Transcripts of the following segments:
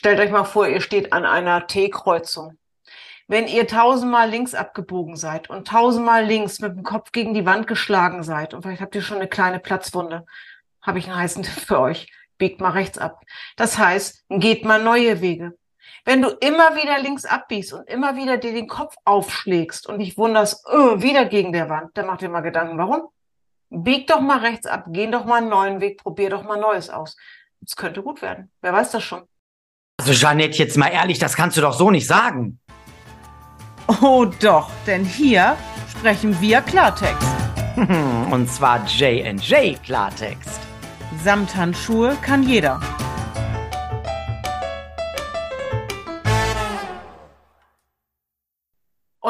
Stellt euch mal vor, ihr steht an einer T-Kreuzung. Wenn ihr tausendmal links abgebogen seid und tausendmal links mit dem Kopf gegen die Wand geschlagen seid und vielleicht habt ihr schon eine kleine Platzwunde, habe ich einen heißen Tipp für euch. Biegt mal rechts ab. Das heißt, geht mal neue Wege. Wenn du immer wieder links abbiegst und immer wieder dir den Kopf aufschlägst und dich wunderst, oh, wieder gegen der Wand, dann mach dir mal Gedanken, warum? Bieg doch mal rechts ab, geh doch mal einen neuen Weg, probier doch mal Neues aus. Es könnte gut werden. Wer weiß das schon? Also Jeanette, jetzt mal ehrlich, das kannst du doch so nicht sagen. Oh doch, denn hier sprechen wir Klartext. Und zwar J&J Klartext. Samthandschuhe kann jeder.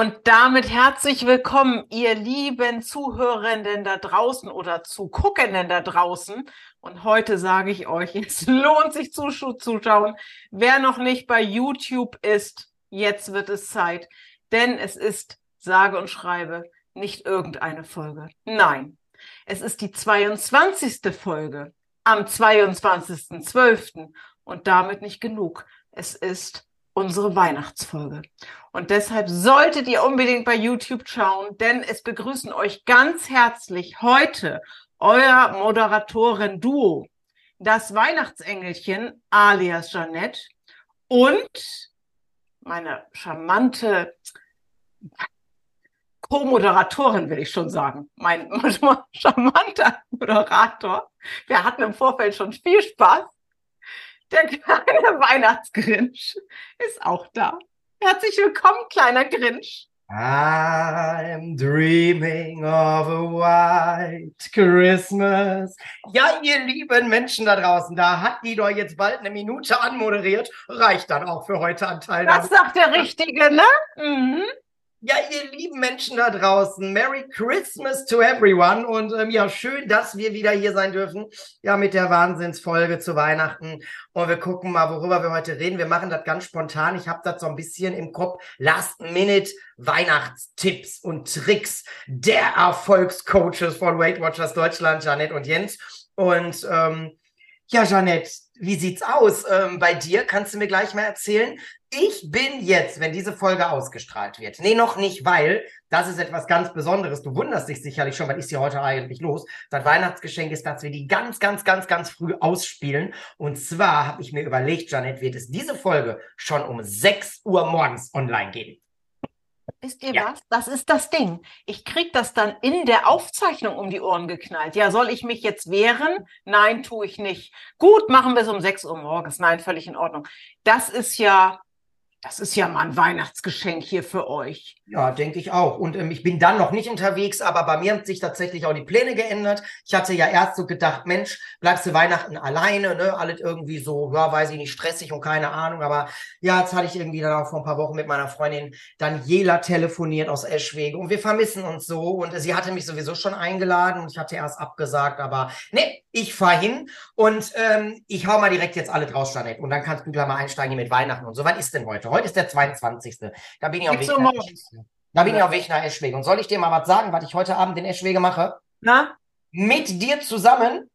Und damit herzlich willkommen, ihr lieben Zuhörenden da draußen oder Zuguckenden da draußen. Und heute sage ich euch, es lohnt sich zuzuschauen. Wer noch nicht bei YouTube ist, jetzt wird es Zeit. Denn es ist, sage und schreibe, nicht irgendeine Folge. Nein, es ist die 22. Folge am 22.12. Und damit nicht genug. Es ist unsere Weihnachtsfolge. Und deshalb solltet ihr unbedingt bei YouTube schauen, denn es begrüßen euch ganz herzlich heute euer Moderatoren-Duo, das Weihnachtsengelchen alias Jeanette und meine charmante Co-Moderatorin, will ich schon sagen. Mein charmanter Moderator. Wir hatten im Vorfeld schon viel Spaß. Der kleine Weihnachtsgrinch ist auch da. Herzlich willkommen, kleiner Grinch. I'm dreaming of a white Christmas. Ja, ihr lieben Menschen da draußen, da hat die doch jetzt bald eine Minute anmoderiert. Reicht dann auch für heute an Teilnahme. Das sagt der Richtige, ne? Mhm. Ja, ihr lieben Menschen da draußen, Merry Christmas to everyone und ähm, ja, schön, dass wir wieder hier sein dürfen, ja, mit der Wahnsinnsfolge zu Weihnachten und wir gucken mal, worüber wir heute reden. Wir machen das ganz spontan. Ich habe das so ein bisschen im Kopf. Last Minute Weihnachtstipps und Tricks der Erfolgscoaches von Weight Watchers Deutschland, Janet und Jens und ähm, ja, Jeanette, wie sieht's aus ähm, bei dir? Kannst du mir gleich mal erzählen? Ich bin jetzt, wenn diese Folge ausgestrahlt wird. Nee, noch nicht, weil das ist etwas ganz Besonderes. Du wunderst dich sicherlich schon, was ist hier heute eigentlich los? Das Weihnachtsgeschenk ist, dass wir die ganz, ganz, ganz, ganz früh ausspielen. Und zwar habe ich mir überlegt, Janet, wird es diese Folge schon um 6 Uhr morgens online geben. Wisst ihr ja. was? Das ist das Ding. Ich krieg das dann in der Aufzeichnung um die Ohren geknallt. Ja, soll ich mich jetzt wehren? Nein, tue ich nicht. Gut, machen wir es um 6 Uhr morgens. Nein, völlig in Ordnung. Das ist ja das ist ja mal ein Weihnachtsgeschenk hier für euch. Ja, denke ich auch. Und ähm, ich bin dann noch nicht unterwegs, aber bei mir haben sich tatsächlich auch die Pläne geändert. Ich hatte ja erst so gedacht, Mensch, bleibst du Weihnachten alleine, ne? Alles irgendwie so, ja, weiß ich nicht, stressig und keine Ahnung. Aber ja, jetzt hatte ich irgendwie dann auch vor ein paar Wochen mit meiner Freundin Daniela telefoniert aus Eschwege und wir vermissen uns so. Und sie hatte mich sowieso schon eingeladen und ich hatte erst abgesagt, aber nee, ich fahre hin und ähm, ich hau mal direkt jetzt alle draus, Janet. Und dann kannst du gleich mal einsteigen hier mit Weihnachten und so. Was ist denn heute? Heute ist der 22. Da bin ich Eschwege. Da bin ich auf Weg nach Eschwege. Und soll ich dir mal was sagen, was ich heute Abend in Eschwege mache? Na? Mit dir zusammen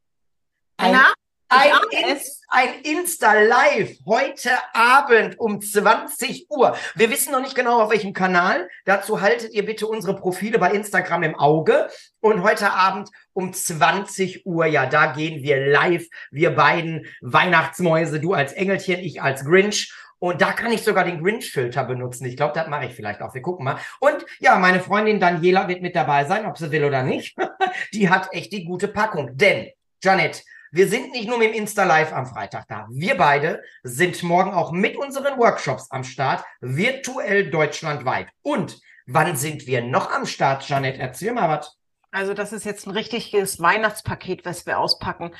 ein Na? Ein, Inst ein Insta-Live heute Abend um 20 Uhr. Wir wissen noch nicht genau, auf welchem Kanal. Dazu haltet ihr bitte unsere Profile bei Instagram im Auge. Und heute Abend um 20 Uhr, ja, da gehen wir live. Wir beiden Weihnachtsmäuse, du als Engelchen, ich als Grinch. Und da kann ich sogar den Grinch-Filter benutzen. Ich glaube, das mache ich vielleicht auch. Wir gucken mal. Und ja, meine Freundin Daniela wird mit dabei sein, ob sie will oder nicht. die hat echt die gute Packung. Denn, Janet, wir sind nicht nur mit dem Insta Live am Freitag da. Wir beide sind morgen auch mit unseren Workshops am Start, virtuell deutschlandweit. Und wann sind wir noch am Start, Janet? Erzähl mal was. Also das ist jetzt ein richtiges Weihnachtspaket, was wir auspacken.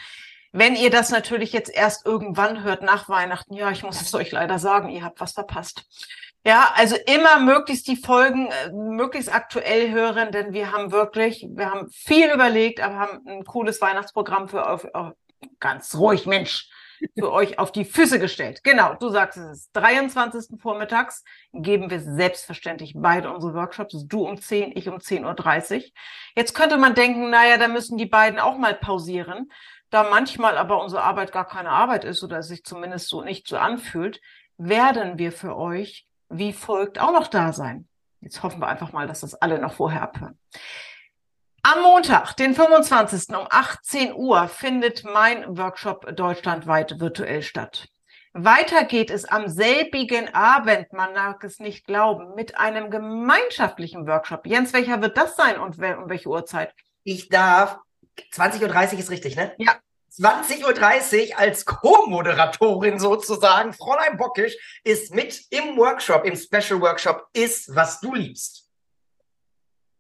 Wenn ihr das natürlich jetzt erst irgendwann hört nach Weihnachten, ja, ich muss es euch leider sagen, ihr habt was verpasst. Ja, also immer möglichst die Folgen äh, möglichst aktuell hören, denn wir haben wirklich, wir haben viel überlegt, aber haben ein cooles Weihnachtsprogramm für, auf, ganz ruhig, Mensch, für euch auf die Füße gestellt. Genau, du sagst es ist 23. vormittags, geben wir selbstverständlich beide unsere Workshops, du um 10, ich um 10.30 Uhr. Jetzt könnte man denken, naja, da müssen die beiden auch mal pausieren. Da manchmal aber unsere Arbeit gar keine Arbeit ist oder sich zumindest so nicht so anfühlt, werden wir für euch wie folgt auch noch da sein. Jetzt hoffen wir einfach mal, dass das alle noch vorher abhören. Am Montag, den 25. um 18 Uhr, findet mein Workshop deutschlandweit virtuell statt. Weiter geht es am selbigen Abend, man mag es nicht glauben, mit einem gemeinschaftlichen Workshop. Jens, welcher wird das sein und um welche Uhrzeit? Ich darf, 20.30 Uhr ist richtig, ne? Ja. 20.30 Uhr als Co-Moderatorin sozusagen. Fräulein Bockisch ist mit im Workshop, im Special Workshop, ist, was du liebst.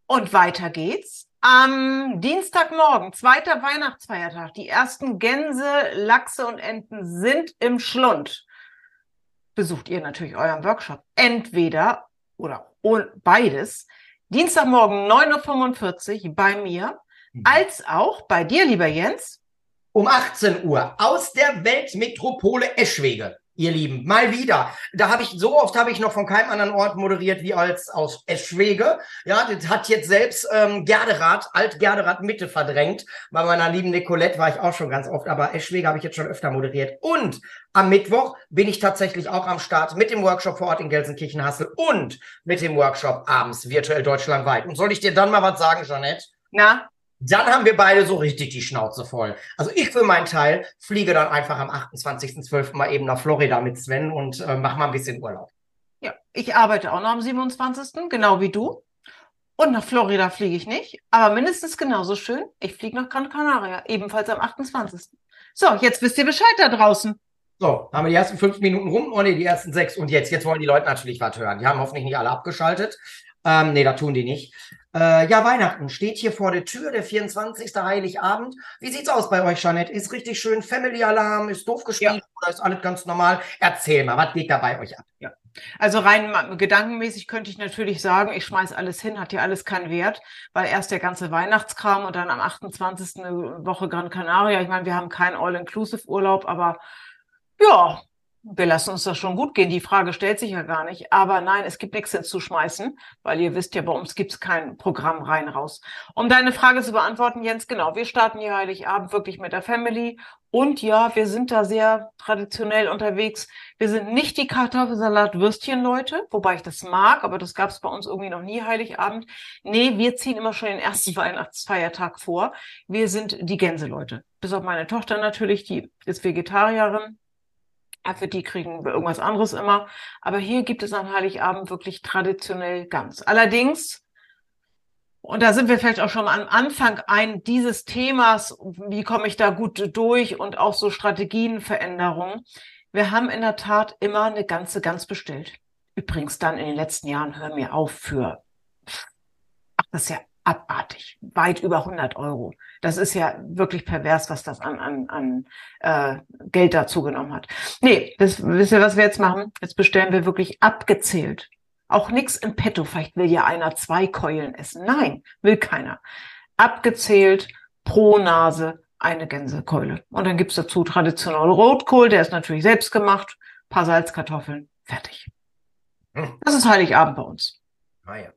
Und weiter geht's am Dienstagmorgen, zweiter Weihnachtsfeiertag, die ersten Gänse, Lachse und Enten sind im Schlund. Besucht ihr natürlich euren Workshop. Entweder oder beides. Dienstagmorgen 9.45 Uhr bei mir, mhm. als auch bei dir, lieber Jens. Um 18 Uhr aus der Weltmetropole Eschwege ihr Lieben, mal wieder. Da habe ich so oft habe ich noch von keinem anderen Ort moderiert wie als aus Eschwege. Ja, das hat jetzt selbst ähm, Gerderath, Alt Gerderath Mitte verdrängt. Bei meiner lieben Nicolette war ich auch schon ganz oft, aber Eschwege habe ich jetzt schon öfter moderiert. Und am Mittwoch bin ich tatsächlich auch am Start mit dem Workshop vor Ort in Gelsenkirchen-Hassel und mit dem Workshop abends virtuell deutschlandweit. Und soll ich dir dann mal was sagen, Jeanette? Na? Dann haben wir beide so richtig die Schnauze voll. Also ich für meinen Teil fliege dann einfach am 28.12. mal eben nach Florida mit Sven und äh, mache mal ein bisschen Urlaub. Ja, ich arbeite auch noch am 27., genau wie du. Und nach Florida fliege ich nicht, aber mindestens genauso schön. Ich fliege nach Gran Canaria, ebenfalls am 28. So, jetzt wisst ihr Bescheid da draußen. So, haben wir die ersten fünf Minuten rum? Oh nee, die ersten sechs. Und jetzt, jetzt wollen die Leute natürlich was hören. Die haben hoffentlich nicht alle abgeschaltet. Ähm, nee, da tun die nicht. Äh, ja, Weihnachten steht hier vor der Tür, der 24. Heiligabend. Wie sieht's aus bei euch, Jeanette? Ist richtig schön Family-Alarm? Ist doof gespielt ja. oder ist alles ganz normal? Erzähl mal, was geht da bei euch ab? Ja. Also rein gedankenmäßig könnte ich natürlich sagen, ich schmeiß alles hin, hat ja alles keinen Wert, weil erst der ganze Weihnachtskram und dann am 28. eine Woche Gran Canaria. Ich meine, wir haben keinen All-Inclusive-Urlaub, aber ja, wir lassen uns das schon gut gehen. Die Frage stellt sich ja gar nicht. Aber nein, es gibt nichts hinzuschmeißen, weil ihr wisst ja, bei uns gibt es kein Programm rein raus. Um deine Frage zu beantworten, Jens, genau, wir starten hier Heiligabend wirklich mit der Family. Und ja, wir sind da sehr traditionell unterwegs. Wir sind nicht die Kartoffelsalat-Würstchen-Leute, wobei ich das mag, aber das gab es bei uns irgendwie noch nie Heiligabend. Nee, wir ziehen immer schon den ersten Weihnachtsfeiertag vor. Wir sind die Gänseleute. Bis auf meine Tochter natürlich, die ist Vegetarierin für die kriegen wir irgendwas anderes immer. Aber hier gibt es an Heiligabend wirklich traditionell ganz. Allerdings, und da sind wir vielleicht auch schon am Anfang ein dieses Themas, wie komme ich da gut durch und auch so Strategienveränderungen. Wir haben in der Tat immer eine ganze Gans bestellt. Übrigens dann in den letzten Jahren, hör mir auf, für, ach, das ist ja abartig, weit über 100 Euro. Das ist ja wirklich pervers, was das an, an, an äh, Geld dazu genommen hat. Nee, das, wisst ihr, was wir jetzt machen? Jetzt bestellen wir wirklich abgezählt. Auch nichts im Petto. Vielleicht will ja einer zwei Keulen essen. Nein, will keiner. Abgezählt pro Nase eine Gänsekeule. Und dann gibt's dazu traditionell Rotkohl, der ist natürlich selbst gemacht, paar Salzkartoffeln, fertig. Hm. Das ist Heiligabend bei uns. Ah ja.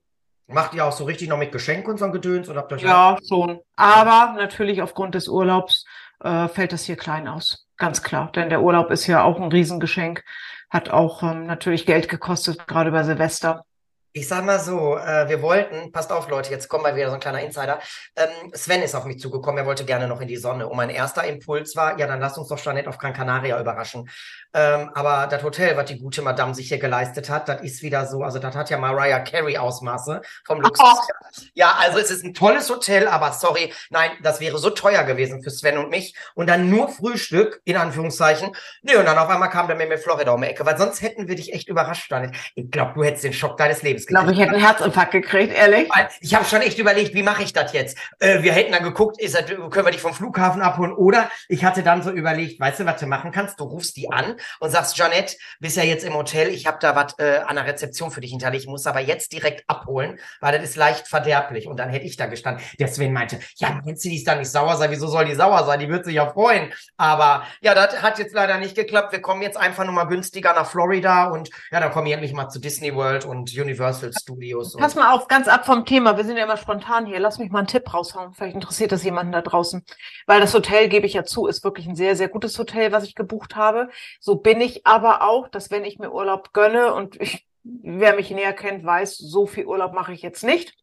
Macht ihr auch so richtig noch mit Geschenk und so ein Gedöns oder habt ihr Ja, schon. Aber natürlich aufgrund des Urlaubs äh, fällt das hier klein aus. Ganz klar. Denn der Urlaub ist ja auch ein Riesengeschenk. Hat auch ähm, natürlich Geld gekostet, gerade bei Silvester. Ich sag mal so, äh, wir wollten, passt auf Leute, jetzt kommt mal wieder so ein kleiner Insider. Ähm, Sven ist auf mich zugekommen, er wollte gerne noch in die Sonne. Und mein erster Impuls war, ja, dann lass uns doch Jeanette auf Gran Canaria überraschen. Ähm, aber das Hotel, was die gute Madame sich hier geleistet hat, das ist wieder so, also das hat ja Mariah Carey Ausmaße vom Luxus. Oh. Ja, also es ist ein tolles Hotel, aber sorry, nein, das wäre so teuer gewesen für Sven und mich. Und dann nur Frühstück, in Anführungszeichen. Nee, und dann auf einmal kam der mit mir Florida um die Ecke, weil sonst hätten wir dich echt überrascht, Janet. Ich glaube, du hättest den Schock deines Lebens gekriegt. Ich glaube, ich hätte einen Herzinfarkt gekriegt, ehrlich. Ich habe schon echt überlegt, wie mache ich das jetzt? Äh, wir hätten dann geguckt, ist können wir dich vom Flughafen abholen? Oder ich hatte dann so überlegt, weißt du, was du machen kannst? Du rufst die an und sagst, Janette, bist ja jetzt im Hotel, ich habe da was äh, an der Rezeption für dich hinterlegt, ich muss aber jetzt direkt abholen, weil das ist leicht verderblich. Und dann hätte ich da gestanden. Der Sven meinte, ja, meinst du, die ist da nicht sauer sein? Wieso soll die sauer sein? Die wird sich ja freuen. Aber ja, das hat jetzt leider nicht geklappt. Wir kommen jetzt einfach nur mal günstiger nach Florida und ja, dann komme ich endlich mal zu Disney World und Universal Universal Studios. Pass mal auf, ganz ab vom Thema. Wir sind ja immer spontan hier. Lass mich mal einen Tipp raushauen. Vielleicht interessiert das jemanden da draußen. Weil das Hotel, gebe ich ja zu, ist wirklich ein sehr, sehr gutes Hotel, was ich gebucht habe. So bin ich aber auch, dass wenn ich mir Urlaub gönne und ich, wer mich näher kennt, weiß, so viel Urlaub mache ich jetzt nicht.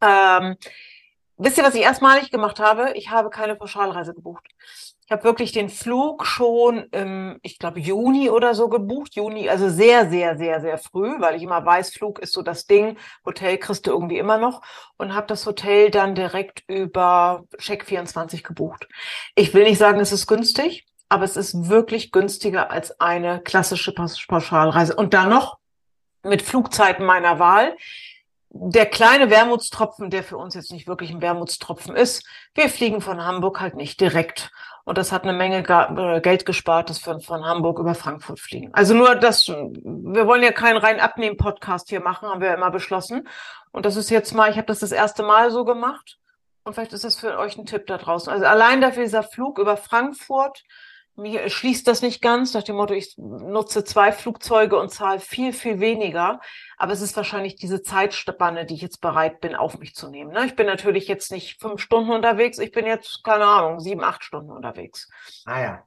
Ähm, wisst ihr, was ich erstmalig gemacht habe? Ich habe keine Pauschalreise gebucht. Habe wirklich den Flug schon im, ich glaube, Juni oder so gebucht. Juni, also sehr, sehr, sehr, sehr früh, weil ich immer weiß, Flug ist so das Ding. Hotel kriegst du irgendwie immer noch. Und habe das Hotel dann direkt über Check24 gebucht. Ich will nicht sagen, es ist günstig, aber es ist wirklich günstiger als eine klassische Pauschalreise. Und dann noch mit Flugzeiten meiner Wahl der kleine Wermutstropfen, der für uns jetzt nicht wirklich ein Wermutstropfen ist, wir fliegen von Hamburg halt nicht direkt. Und das hat eine Menge äh, Geld gespart, dass wir von Hamburg über Frankfurt fliegen. Also nur das, wir wollen ja keinen rein abnehmen Podcast hier machen, haben wir ja immer beschlossen. Und das ist jetzt mal, ich habe das das erste Mal so gemacht. Und vielleicht ist das für euch ein Tipp da draußen. Also allein dafür dieser Flug über Frankfurt, schließt das nicht ganz nach dem Motto, ich nutze zwei Flugzeuge und zahle viel, viel weniger. Aber es ist wahrscheinlich diese Zeitspanne, die ich jetzt bereit bin, auf mich zu nehmen. Ne? Ich bin natürlich jetzt nicht fünf Stunden unterwegs, ich bin jetzt, keine Ahnung, sieben, acht Stunden unterwegs. Ah ja.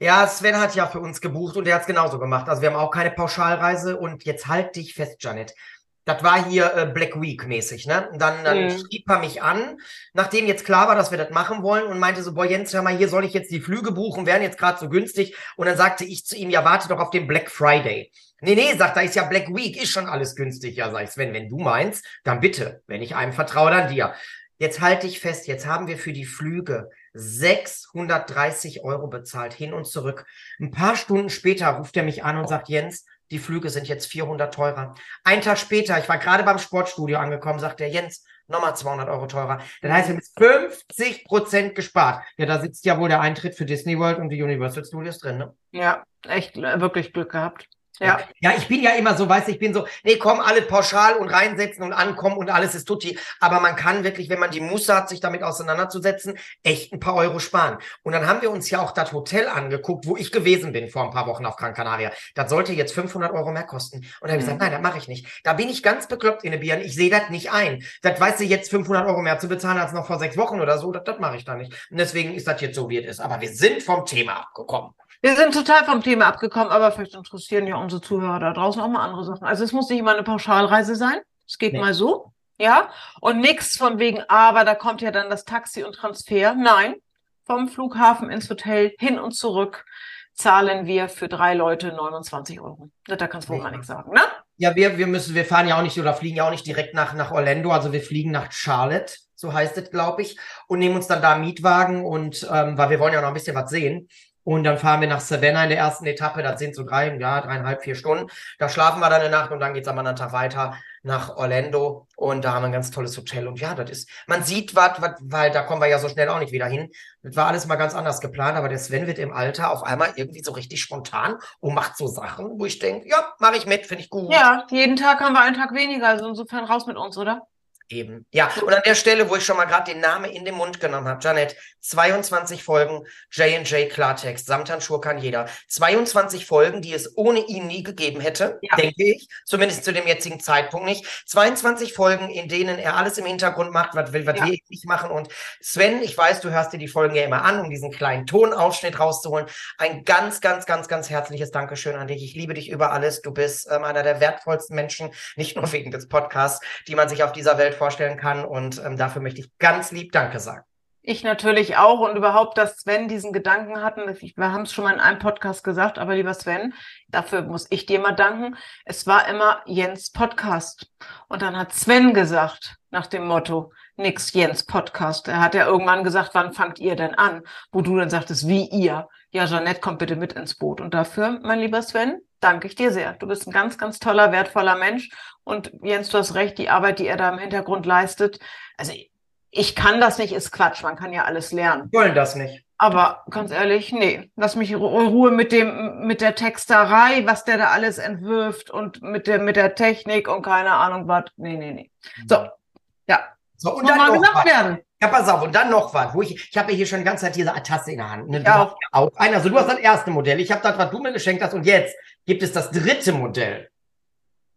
Ja, Sven hat ja für uns gebucht und er hat es genauso gemacht. Also wir haben auch keine Pauschalreise und jetzt halt dich fest, Janet das war hier äh, Black Week mäßig, ne? Und dann, dann mhm. schrieb er mich an, nachdem jetzt klar war, dass wir das machen wollen und meinte so, boah Jens, hör mal, hier soll ich jetzt die Flüge buchen, wären jetzt gerade so günstig. Und dann sagte ich zu ihm, ja, warte doch auf den Black Friday. Nee, nee, sagt er, ist ja Black Week, ist schon alles günstig. Ja, sag ich, Sven, wenn du meinst, dann bitte. Wenn ich einem vertraue, dann dir. Jetzt halte ich fest, jetzt haben wir für die Flüge 630 Euro bezahlt, hin und zurück. Ein paar Stunden später ruft er mich an und sagt, Jens, die Flüge sind jetzt 400 teurer. Ein Tag später, ich war gerade beim Sportstudio angekommen, sagt der Jens, nochmal 200 Euro teurer. Das heißt, wir haben 50 Prozent gespart. Ja, da sitzt ja wohl der Eintritt für Disney World und die Universal Studios drin, ne? Ja, echt, äh, wirklich Glück gehabt. Ja. ja, ich bin ja immer so, weißt du, ich bin so, nee, komm, alle pauschal und reinsetzen und ankommen und alles ist tutti. Aber man kann wirklich, wenn man die Muße hat, sich damit auseinanderzusetzen, echt ein paar Euro sparen. Und dann haben wir uns ja auch das Hotel angeguckt, wo ich gewesen bin vor ein paar Wochen auf Gran Canaria. Das sollte jetzt 500 Euro mehr kosten. Und dann habe ich gesagt, mhm. nein, das mache ich nicht. Da bin ich ganz bekloppt in den Bieren. Ich sehe das nicht ein. Das weißt du, jetzt 500 Euro mehr zu bezahlen als noch vor sechs Wochen oder so, das, das mache ich da nicht. Und deswegen ist das jetzt so, wie es ist. Aber wir sind vom Thema abgekommen. Wir sind total vom Thema abgekommen, aber vielleicht interessieren ja unsere Zuhörer da draußen auch mal andere Sachen. Also es muss nicht immer eine Pauschalreise sein. Es geht nee. mal so. Ja. Und nichts von wegen, aber da kommt ja dann das Taxi und Transfer. Nein. Vom Flughafen ins Hotel hin und zurück zahlen wir für drei Leute 29 Euro. Da kannst du wohl gar nichts sagen, ne? Ja, wir, wir müssen, wir fahren ja auch nicht oder fliegen ja auch nicht direkt nach, nach Orlando. Also wir fliegen nach Charlotte, so heißt es, glaube ich, und nehmen uns dann da einen Mietwagen und ähm, weil wir wollen ja noch ein bisschen was sehen. Und dann fahren wir nach Savannah in der ersten Etappe. Das sind so drei, ja, dreieinhalb, vier Stunden. Da schlafen wir dann eine Nacht und dann geht's am anderen Tag weiter nach Orlando. Und da haben wir ein ganz tolles Hotel. Und ja, das ist, man sieht was, weil da kommen wir ja so schnell auch nicht wieder hin. Das war alles mal ganz anders geplant, aber der Sven wird im Alter auf einmal irgendwie so richtig spontan und macht so Sachen, wo ich denke, ja, mache ich mit, finde ich gut. Ja, jeden Tag haben wir einen Tag weniger. Also insofern raus mit uns, oder? Eben. Ja, und an der Stelle, wo ich schon mal gerade den Namen in den Mund genommen habe, Janet, 22 Folgen J&J Klartext, Samthandschuhe kann jeder. 22 Folgen, die es ohne ihn nie gegeben hätte, ja. denke ich, zumindest zu dem jetzigen Zeitpunkt nicht. 22 Folgen, in denen er alles im Hintergrund macht, was will, was ja. wir nicht machen. Und Sven, ich weiß, du hörst dir die Folgen ja immer an, um diesen kleinen Tonausschnitt rauszuholen. Ein ganz, ganz, ganz, ganz herzliches Dankeschön an dich. Ich liebe dich über alles. Du bist ähm, einer der wertvollsten Menschen, nicht nur wegen des Podcasts, die man sich auf dieser Welt vorstellen kann. Und ähm, dafür möchte ich ganz lieb Danke sagen. Ich natürlich auch und überhaupt, dass Sven diesen Gedanken hatten. Wir haben es schon mal in einem Podcast gesagt, aber lieber Sven, dafür muss ich dir mal danken. Es war immer Jens Podcast. Und dann hat Sven gesagt, nach dem Motto, nix Jens Podcast. Er hat ja irgendwann gesagt, wann fangt ihr denn an? Wo du dann sagtest, wie ihr. Ja, Jeanette, kommt bitte mit ins Boot. Und dafür, mein lieber Sven, danke ich dir sehr. Du bist ein ganz, ganz toller, wertvoller Mensch. Und Jens, du hast recht, die Arbeit, die er da im Hintergrund leistet. Also ich kann das nicht, ist Quatsch. Man kann ja alles lernen. Wollen das nicht. Aber ganz ehrlich, nee, lass mich in Ruhe mit dem, mit der Texterei, was der da alles entwirft und mit der, mit der Technik und keine Ahnung was. Nee, nee, nee. So, ja. So, und dann mal gesagt was. werden. Ja, pass auf, und dann noch was, wo ich, ich habe ja hier schon die ganze Zeit diese Tasse in der Hand. Ne? Ja, auch. auch. Einer, also du hast das erste Modell, ich habe das, was du mir geschenkt hast, und jetzt gibt es das dritte Modell.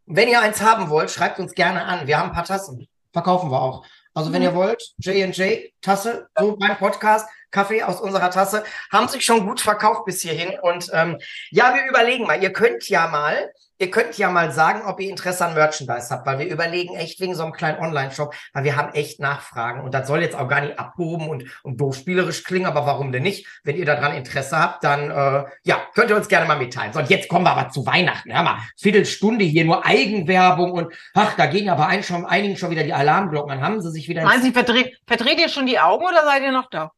Wenn ihr eins haben wollt, schreibt uns gerne an. Wir haben ein paar Tassen. Verkaufen wir auch. Also wenn ihr wollt, J&J, Tasse, so beim Podcast, Kaffee aus unserer Tasse, haben sich schon gut verkauft bis hierhin. Und ähm, ja, wir überlegen mal, ihr könnt ja mal, ihr könnt ja mal sagen, ob ihr Interesse an Merchandise habt, weil wir überlegen echt wegen so einem kleinen Online-Shop, weil wir haben echt Nachfragen. Und das soll jetzt auch gar nicht abgehoben und, und doof spielerisch klingen, aber warum denn nicht? Wenn ihr daran Interesse habt, dann äh, ja, könnt ihr uns gerne mal mitteilen. So, und jetzt kommen wir aber zu Weihnachten. Hör mal, Viertelstunde hier nur Eigenwerbung und ach, da gehen aber ein, schon, einigen schon wieder die Alarmglocken an. Haben sie sich wieder. Meinen Sie, verdreht, verdreht ihr schon die Augen oder seid ihr noch da?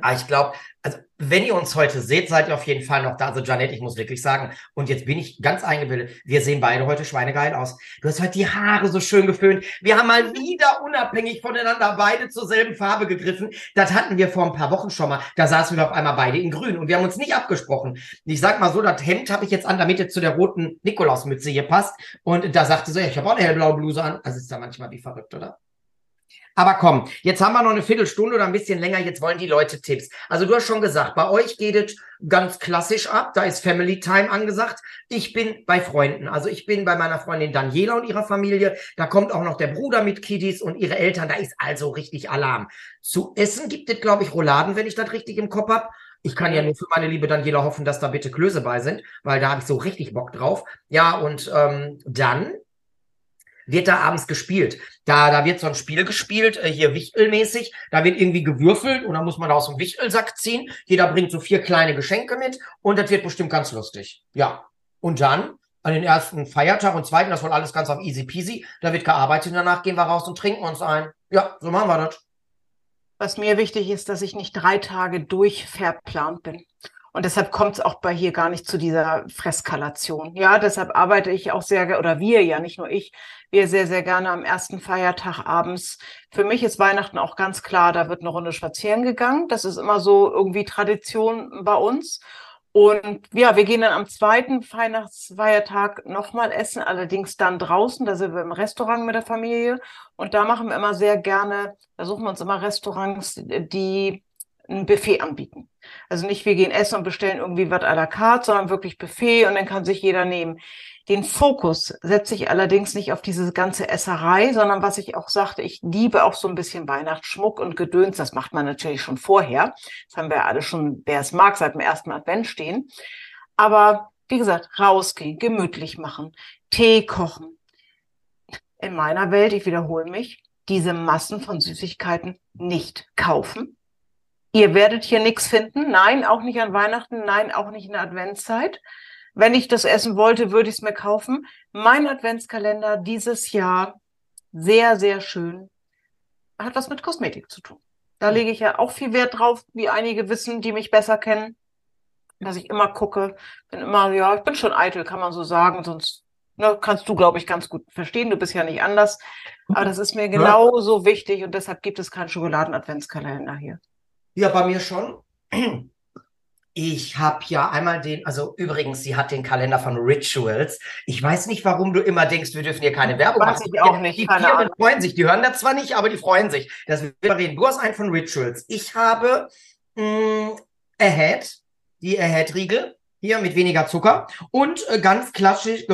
Ah, ich glaube, also wenn ihr uns heute seht, seid ihr auf jeden Fall noch da. Also Janet, ich muss wirklich sagen, und jetzt bin ich ganz eingebildet, wir sehen beide heute schweinegeil aus. Du hast heute die Haare so schön geföhnt. Wir haben mal wieder unabhängig voneinander beide zur selben Farbe gegriffen. Das hatten wir vor ein paar Wochen schon mal. Da saßen wir auf einmal beide in grün und wir haben uns nicht abgesprochen. Ich sag mal so, das Hemd habe ich jetzt an, damit es zu der roten Nikolausmütze hier passt. Und da sagte sie, ich habe auch eine hellblaue Bluse an. Das ist ja manchmal wie verrückt, oder? Aber komm, jetzt haben wir noch eine Viertelstunde oder ein bisschen länger. Jetzt wollen die Leute Tipps. Also du hast schon gesagt, bei euch geht es ganz klassisch ab. Da ist Family Time angesagt. Ich bin bei Freunden. Also ich bin bei meiner Freundin Daniela und ihrer Familie. Da kommt auch noch der Bruder mit Kiddies und ihre Eltern. Da ist also richtig Alarm. Zu essen gibt es, glaube ich, Rouladen, wenn ich das richtig im Kopf hab. Ich kann ja nur für meine liebe Daniela hoffen, dass da bitte Klöße bei sind, weil da habe ich so richtig Bock drauf. Ja, und ähm, dann wird da abends gespielt. Da, da wird so ein Spiel gespielt, äh, hier Wichtelmäßig. Da wird irgendwie gewürfelt und dann muss man da aus dem Wichtelsack ziehen. Jeder bringt so vier kleine Geschenke mit und das wird bestimmt ganz lustig. Ja. Und dann an den ersten Feiertag und zweiten, das wohl alles ganz auf easy peasy. Da wird gearbeitet und danach gehen wir raus und trinken uns ein. Ja, so machen wir das. Was mir wichtig ist, dass ich nicht drei Tage durchverplant bin. Und deshalb kommt es auch bei hier gar nicht zu dieser Freskalation. Ja, deshalb arbeite ich auch sehr, oder wir ja, nicht nur ich, wir sehr, sehr gerne am ersten Feiertag abends. Für mich ist Weihnachten auch ganz klar, da wird eine Runde spazieren gegangen. Das ist immer so irgendwie Tradition bei uns. Und ja, wir gehen dann am zweiten Weihnachtsfeiertag nochmal essen, allerdings dann draußen, da sind wir im Restaurant mit der Familie. Und da machen wir immer sehr gerne, da suchen wir uns immer Restaurants, die ein Buffet anbieten. Also nicht wir gehen essen und bestellen irgendwie was à la carte, sondern wirklich Buffet und dann kann sich jeder nehmen. Den Fokus setze ich allerdings nicht auf diese ganze Esserei, sondern was ich auch sagte, ich liebe auch so ein bisschen Weihnachtsschmuck und Gedöns. Das macht man natürlich schon vorher. Das haben wir alle schon, wer es mag, seit dem ersten Advent stehen. Aber wie gesagt, rausgehen, gemütlich machen, Tee kochen. In meiner Welt, ich wiederhole mich, diese Massen von Süßigkeiten nicht kaufen, Ihr werdet hier nichts finden. Nein, auch nicht an Weihnachten. Nein, auch nicht in der Adventszeit. Wenn ich das essen wollte, würde ich es mir kaufen. Mein Adventskalender dieses Jahr sehr, sehr schön. Hat was mit Kosmetik zu tun. Da lege ich ja auch viel Wert drauf, wie einige wissen, die mich besser kennen, dass ich immer gucke. Bin immer, ja, ich bin schon eitel, kann man so sagen, sonst ne, kannst du, glaube ich, ganz gut verstehen. Du bist ja nicht anders. Aber das ist mir genauso ja. wichtig und deshalb gibt es keinen Schokoladen-Adventskalender hier. Ja, bei mir schon. Ich habe ja einmal den, also übrigens, sie hat den Kalender von Rituals. Ich weiß nicht, warum du immer denkst, wir dürfen hier keine Werbung machen. Ich auch nicht. Die Firmen freuen sich. Die hören das zwar nicht, aber die freuen sich. Das wir reden. Du hast einen von Rituals. Ich habe mh, mm, Ahead, die Ahead-Riegel. Hier mit weniger Zucker. Und äh, ganz klassisch,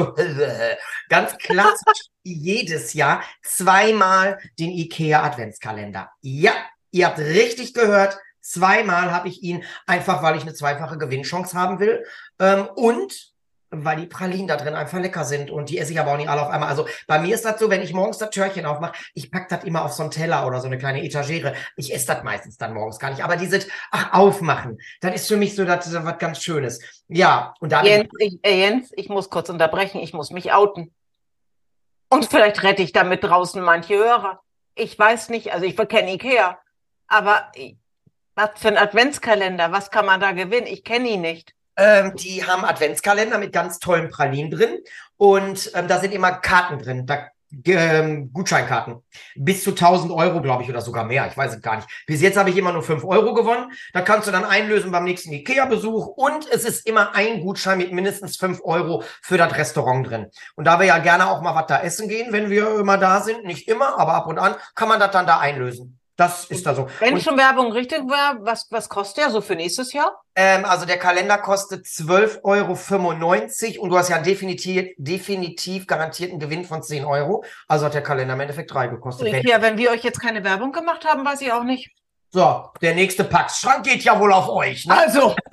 ganz klassisch jedes Jahr zweimal den IKEA Adventskalender. Ja, ihr habt richtig gehört Zweimal habe ich ihn, einfach weil ich eine zweifache Gewinnchance haben will. Ähm, und weil die Pralinen da drin einfach lecker sind und die esse ich aber auch nicht alle auf einmal. Also bei mir ist das so, wenn ich morgens das Türchen aufmache, ich pack das immer auf so einen Teller oder so eine kleine Etagere. Ich esse das meistens dann morgens gar nicht. Aber dieses, ach, aufmachen, das ist für mich so das, was ganz Schönes. Ja, und da. Jens ich, äh, Jens, ich muss kurz unterbrechen, ich muss mich outen. Und vielleicht rette ich damit draußen manche Hörer. Ich weiß nicht, also ich verkenne Ikea, aber was für ein Adventskalender? Was kann man da gewinnen? Ich kenne ihn nicht. Ähm, die haben Adventskalender mit ganz tollen Pralinen drin und ähm, da sind immer Karten drin. Da, ähm, Gutscheinkarten. Bis zu 1000 Euro, glaube ich, oder sogar mehr. Ich weiß es gar nicht. Bis jetzt habe ich immer nur 5 Euro gewonnen. Da kannst du dann einlösen beim nächsten Ikea-Besuch. Und es ist immer ein Gutschein mit mindestens 5 Euro für das Restaurant drin. Und da wir ja gerne auch mal was da essen gehen, wenn wir immer da sind, nicht immer, aber ab und an, kann man das dann da einlösen. Das ist da so. Wenn Und, schon Werbung richtig wäre, was, was kostet der so für nächstes Jahr? ähm, also der Kalender kostet 12,95 Euro und du hast ja definitiv, definitiv garantierten Gewinn von 10 Euro. Also hat der Kalender im Endeffekt drei gekostet. Wenn- Ja, wenn wir euch jetzt keine Werbung gemacht haben, weiß ich auch nicht. So, der nächste Packschrank geht ja wohl auf euch. Ne? Also.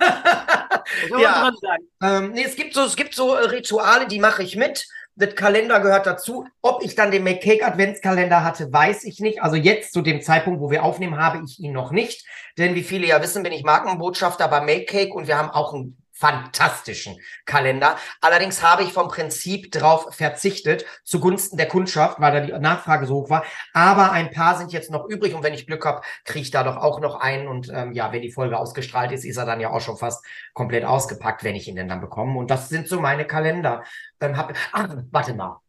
Ja. Ähm, nee, es gibt so, es gibt so Rituale, die mache ich mit. Das Kalender gehört dazu. Ob ich dann den Make Cake Adventskalender hatte, weiß ich nicht. Also jetzt zu dem Zeitpunkt, wo wir aufnehmen, habe ich ihn noch nicht. Denn wie viele ja wissen, bin ich Markenbotschafter bei Make Cake und wir haben auch einen fantastischen Kalender. Allerdings habe ich vom Prinzip drauf verzichtet, zugunsten der Kundschaft, weil da die Nachfrage so hoch war. Aber ein paar sind jetzt noch übrig und wenn ich Glück habe, kriege ich da doch auch noch einen. Und ähm, ja, wenn die Folge ausgestrahlt ist, ist er dann ja auch schon fast komplett ausgepackt, wenn ich ihn denn dann bekomme. Und das sind so meine Kalender. Ähm, hab, ach, warte mal.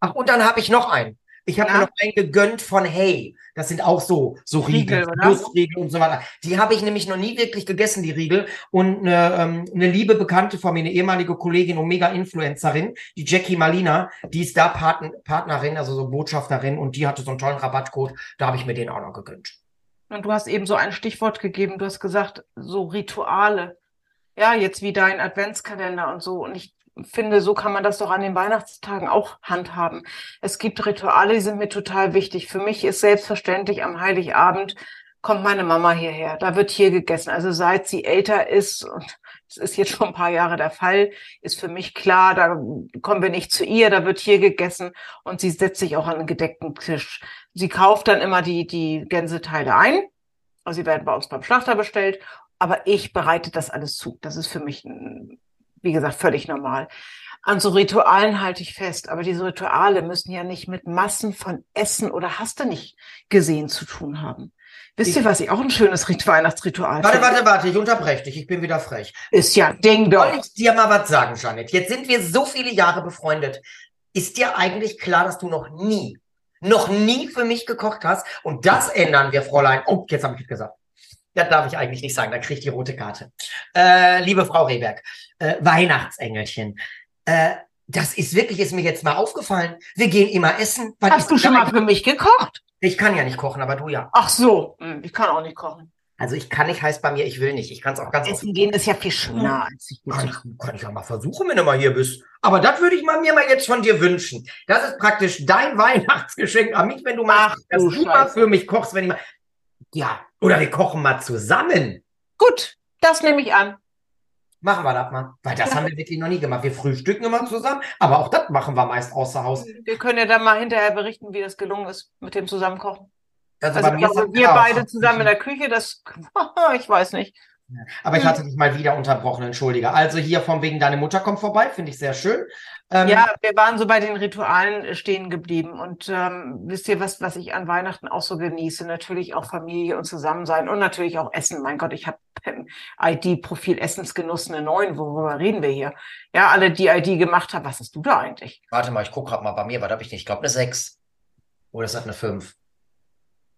Ach, und dann habe ich noch einen. Ich habe Ja. mir noch einen gegönnt von Hey. Das sind auch so, so Riegel, Riegel? Nussriegel und so weiter. Die habe ich nämlich noch nie wirklich gegessen, die Riegel. Und eine, ähm, eine liebe Bekannte von mir, eine ehemalige Kollegin und Mega-Influencerin, die Jackie Malina, die ist da Partn Partnerin, also so Botschafterin und die hatte so einen tollen Rabattcode. Da habe ich mir den auch noch gegönnt. Und du hast eben so ein Stichwort gegeben. Du hast gesagt, so Rituale. Ja, jetzt wie dein Adventskalender und so. Und ich finde, so kann man das doch an den Weihnachtstagen auch handhaben. Es gibt Rituale, die sind mir total wichtig. Für mich ist selbstverständlich am Heiligabend kommt meine Mama hierher. Da wird hier gegessen. Also seit sie älter ist, und das ist jetzt schon ein paar Jahre der Fall, ist für mich klar, da kommen wir nicht zu ihr, da wird hier gegessen und sie setzt sich auch an einen gedeckten Tisch. Sie kauft dann immer die, die Gänseteile ein. Also sie werden bei uns beim Schlachter bestellt, aber ich bereite das alles zu. Das ist für mich, mm, wie gesagt, völlig normal. An so Ritualen halte ich fest, aber diese Rituale müssen ja nicht mit Massen von Essen oder hast du nicht gesehen zu tun haben. Wisst ihr, was ich auch ein schönes Rit Weihnachtsritual Warte, warte, warte, ich unterbreche dich, ich bin wieder frech. Ist ja Ding Soll doch. ich dir mal was sagen, Janet? Jetzt sind wir so viele Jahre befreundet. Ist dir eigentlich klar, dass du noch nie, noch nie für mich gekocht hast? Und das ändern wir, Fräulein. Oh, jetzt habe ich es gesagt. Das darf ich eigentlich nicht sagen, da kriege ich die rote Karte. Äh, liebe Frau Rehberg, äh, Weihnachtsengelchen. Äh, das ist wirklich, ist mir jetzt mal aufgefallen. Wir gehen immer essen. weil Hast ich- du schon mal für mich gekocht? Ich kann ja nicht kochen, aber du ja. Ach so, hm, ich kann auch nicht kochen. Also ich kann nicht, heißt bei mir, ich will nicht. Ich kann es auch ganz Essen gehen ist ja viel schöner als sich Kann ich, kann ich ja mal versuchen, wenn du mal hier bist. Aber das würde ich mal, mir mal jetzt von dir wünschen. Das ist praktisch dein Weihnachtsgeschenk an mich, wenn du mal, Ach, dass du du mal für mich kochst, wenn ich mal. Ja, oder wir kochen mal zusammen. Gut, das nehme ich an. Machen wir das mal. Weil das Ja. haben wir wirklich noch nie gemacht. Wir frühstücken immer zusammen, aber auch das machen wir meist außer Haus. Wir können ja dann mal hinterher berichten, wie das gelungen ist mit dem Zusammenkochen. Also, Also das wir beide zusammen in der Küche, das, ich weiß nicht. Aber ich hatte dich mal wieder unterbrochen, entschuldige. Also hier von wegen, deine Mutter kommt vorbei, finde ich sehr schön. Ähm, Ja, wir waren so bei den Ritualen stehen geblieben. Und ähm, wisst ihr, was, was ich an Weihnachten auch so genieße? Natürlich auch Familie und Zusammensein und natürlich auch Essen. Mein Gott, ich habe im ID-Profil Essensgenuss eine 9. Worüber reden wir hier? Ja, alle, die ID gemacht haben. Was hast du da eigentlich? Warte mal, ich gucke gerade mal bei mir, was habe ich nicht? Ich glaube eine 6. Oder ist das eine 5?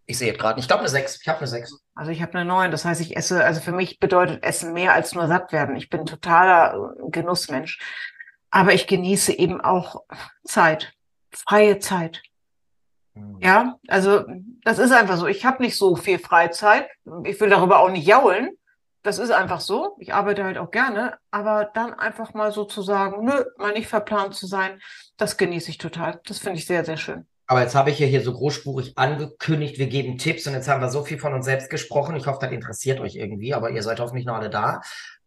Ich sehe jetzt gerade nicht. Ich glaube eine 6. Ich habe eine 6. Also ich habe eine 9. Das heißt, ich esse, also für mich bedeutet Essen mehr als nur satt werden. Ich bin totaler Genussmensch. Aber ich genieße eben auch Zeit, freie Zeit. Ja, also das ist einfach so. Ich habe nicht so viel Freizeit. Ich will darüber auch nicht jaulen. Das ist einfach so. Ich arbeite halt auch gerne. Aber dann einfach mal so zu sagen, nö, mal nicht verplant zu sein, das genieße ich total. Das finde ich sehr, sehr schön. Aber jetzt habe ich ja hier so großspurig angekündigt, wir geben Tipps und jetzt haben wir so viel von uns selbst gesprochen. Ich hoffe, das interessiert euch irgendwie, aber ihr seid hoffentlich noch alle da.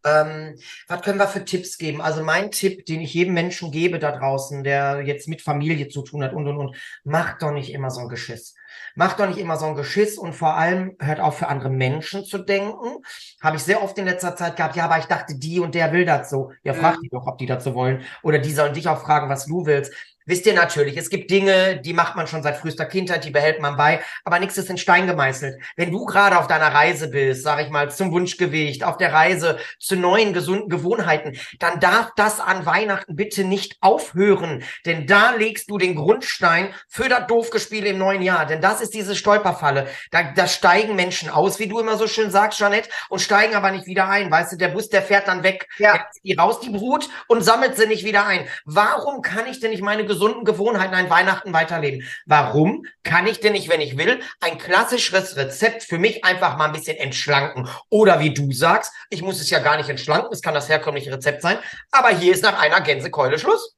Ähm, was können wir für Tipps geben? Also mein Tipp, den ich jedem Menschen gebe da draußen, der jetzt mit Familie zu tun hat und und und, macht doch nicht immer so ein Geschiss. Macht doch nicht immer so ein Geschiss und vor allem hört auf für andere Menschen zu denken. Habe ich sehr oft in letzter Zeit gehabt, ja, aber ich dachte, die und der will das so. Ja, frag Mhm. die doch, ob die so wollen. Oder die sollen dich auch fragen, was du willst. Wisst ihr natürlich, es gibt Dinge, die macht man schon seit frühester Kindheit, die behält man bei, aber nichts ist in Stein gemeißelt. Wenn du gerade auf deiner Reise bist, sag ich mal, zum Wunschgewicht, auf der Reise zu neuen gesunden Gewohnheiten, dann darf das an Weihnachten bitte nicht aufhören, denn da legst du den Grundstein für das Doofgespiel im neuen Jahr, denn das ist diese Stolperfalle. Da, da steigen Menschen aus, wie du immer so schön sagst, Jeanette, und steigen aber nicht wieder ein. Weißt du, der Bus, der fährt dann weg, Ja. Die raus, die Brut, und sammelt sie nicht wieder ein. Warum kann ich denn nicht meine gesunden Gewohnheiten ein Weihnachten weiterleben. Warum kann ich denn nicht, wenn ich will, ein klassisches Rezept für mich einfach mal ein bisschen entschlanken? Oder wie du sagst, ich muss es ja gar nicht entschlanken, es kann das herkömmliche Rezept sein, aber hier ist nach einer Gänsekeule Schluss.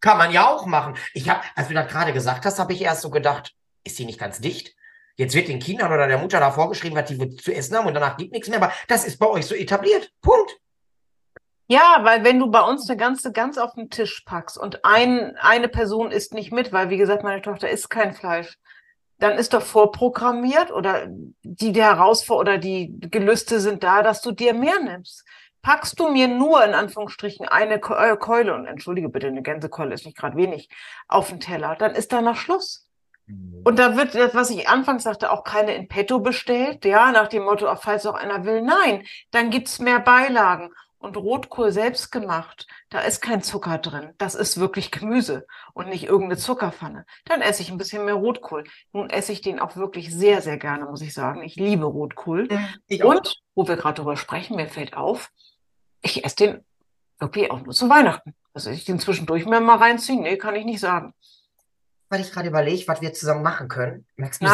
Kann man ja auch machen. Ich habe, als du das gerade gesagt hast, habe ich erst so gedacht, ist die nicht ganz dicht? Jetzt wird den Kindern oder der Mutter da vorgeschrieben, was die zu essen haben und danach gibt nichts mehr. Aber das ist bei euch so etabliert. Punkt. Ja, weil wenn du bei uns eine ganze ganz auf den Tisch packst und ein, eine Person isst nicht mit, weil wie gesagt, meine Tochter isst kein Fleisch, dann ist doch vorprogrammiert oder die, die Herausforderung oder die Gelüste sind da, dass du dir mehr nimmst. Packst du mir nur in Anführungsstrichen eine äh, Keule, und entschuldige bitte, eine Gänsekeule ist nicht gerade wenig, auf den Teller, dann ist danach Schluss. Mhm. Und da wird, was ich anfangs sagte, auch keine in petto bestellt, ja, nach dem Motto, falls auch einer will. Nein, dann gibt's mehr Beilagen. Und Rotkohl selbst gemacht, da ist kein Zucker drin. Das ist wirklich Gemüse und nicht irgendeine Zuckerpfanne. Dann esse ich ein bisschen mehr Rotkohl. Nun esse ich den auch wirklich sehr, sehr gerne, muss ich sagen. Ich liebe Rotkohl. Ich und, wo wir gerade darüber sprechen, mir fällt auf, ich esse den wirklich auch nur zu Weihnachten. Also ich den zwischendurch mir mal reinziehen, nee, kann ich nicht sagen. Weil ich gerade überlege, was wir zusammen machen können. Magst du,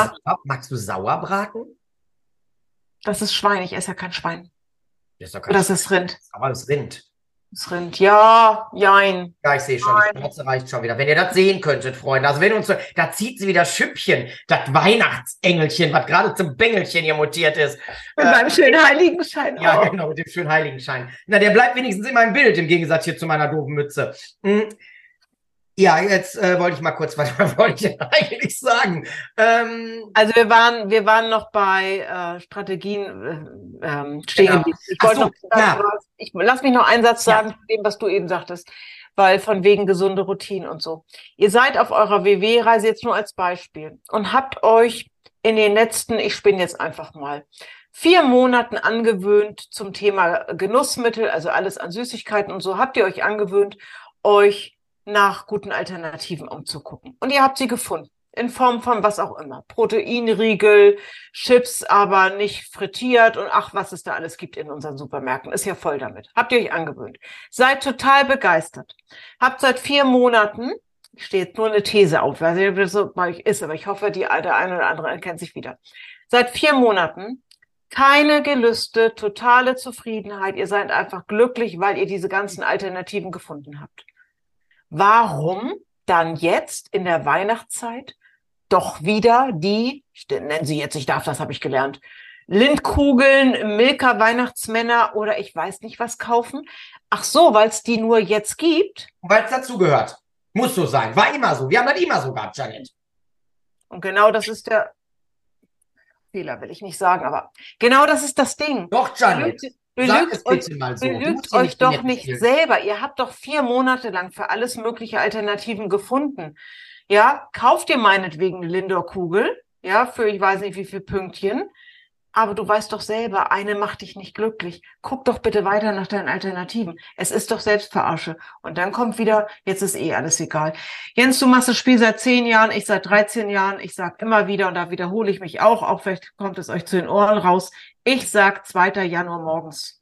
magst du Sauerbraten? Das ist Schwein, ich esse ja kein Schwein. Das ist, das ist Rind. Aber das Rind. Das Rind, ja, jein. Ja, ich sehe schon, Nein. das reicht schon wieder. Wenn ihr das sehen könntet, Freunde. Also wenn uns so, da zieht sie wieder Schüppchen, das Weihnachtsengelchen, was gerade zum Bengelchen hier mutiert ist. Mit äh, meinem schönen Heiligenschein. Ja, auch. genau, mit dem schönen Heiligenschein. Na, der bleibt wenigstens in meinem Bild, im Gegensatz hier zu meiner doofen Mütze. Hm. Ja, jetzt äh, wollte ich mal kurz, was, wollte ich eigentlich sagen? Ähm, also wir waren, wir waren noch bei äh, Strategien äh, ähm, stehen genau. Ich, wollte so, noch, ja. ich lass mich noch einen Satz sagen ja. zu dem, was du eben sagtest, weil von wegen gesunde Routinen und so. Ihr seid auf eurer WW-Reise jetzt nur als Beispiel und habt euch in den letzten, ich spinne jetzt einfach mal, vier Monaten angewöhnt zum Thema Genussmittel, also alles an Süßigkeiten und so, habt ihr euch angewöhnt, euch nach guten Alternativen umzugucken. Und ihr habt sie gefunden. In Form von was auch immer. Proteinriegel, Chips, aber nicht frittiert und ach, was es da alles gibt in unseren Supermärkten. Ist ja voll damit. Habt ihr euch angewöhnt. Seid total begeistert. Habt seit vier Monaten, steht nur eine These auf, ob das so bei euch ist, aber ich hoffe, die, der eine oder andere erkennt sich wieder. Seit vier Monaten keine Gelüste, totale Zufriedenheit. Ihr seid einfach glücklich, weil ihr diese ganzen Alternativen gefunden habt warum dann jetzt in der Weihnachtszeit doch wieder die, ich nenne sie jetzt, ich darf, das habe ich gelernt, Lindkugeln, Milka Weihnachtsmänner oder ich weiß nicht was kaufen. Ach so, weil es die nur jetzt gibt. Weil es dazugehört. Muss so sein. War immer so. Wir haben das immer so gehabt, Janet. Und genau das ist der Fehler, will ich nicht sagen, aber genau das ist das Ding. Doch, Janet. Belügt euch, so. belügt euch doch nicht selber. Ihr habt doch vier Monate lang für alles mögliche Alternativen gefunden. Ja, kauft dir meinetwegen Lindor-Kugel, ja, für ich weiß nicht wie viel Pünktchen. Aber du weißt doch selber, eine macht dich nicht glücklich. Guck doch bitte weiter nach deinen Alternativen. Es ist doch Selbstverarsche. Und dann kommt wieder, jetzt ist eh alles egal. Jens, du machst das Spiel seit zehn Jahren, ich seit 13 Jahren. Ich sag immer wieder, und da wiederhole ich mich auch, auch vielleicht kommt es euch zu den Ohren raus. Ich sag 2. Januar morgens.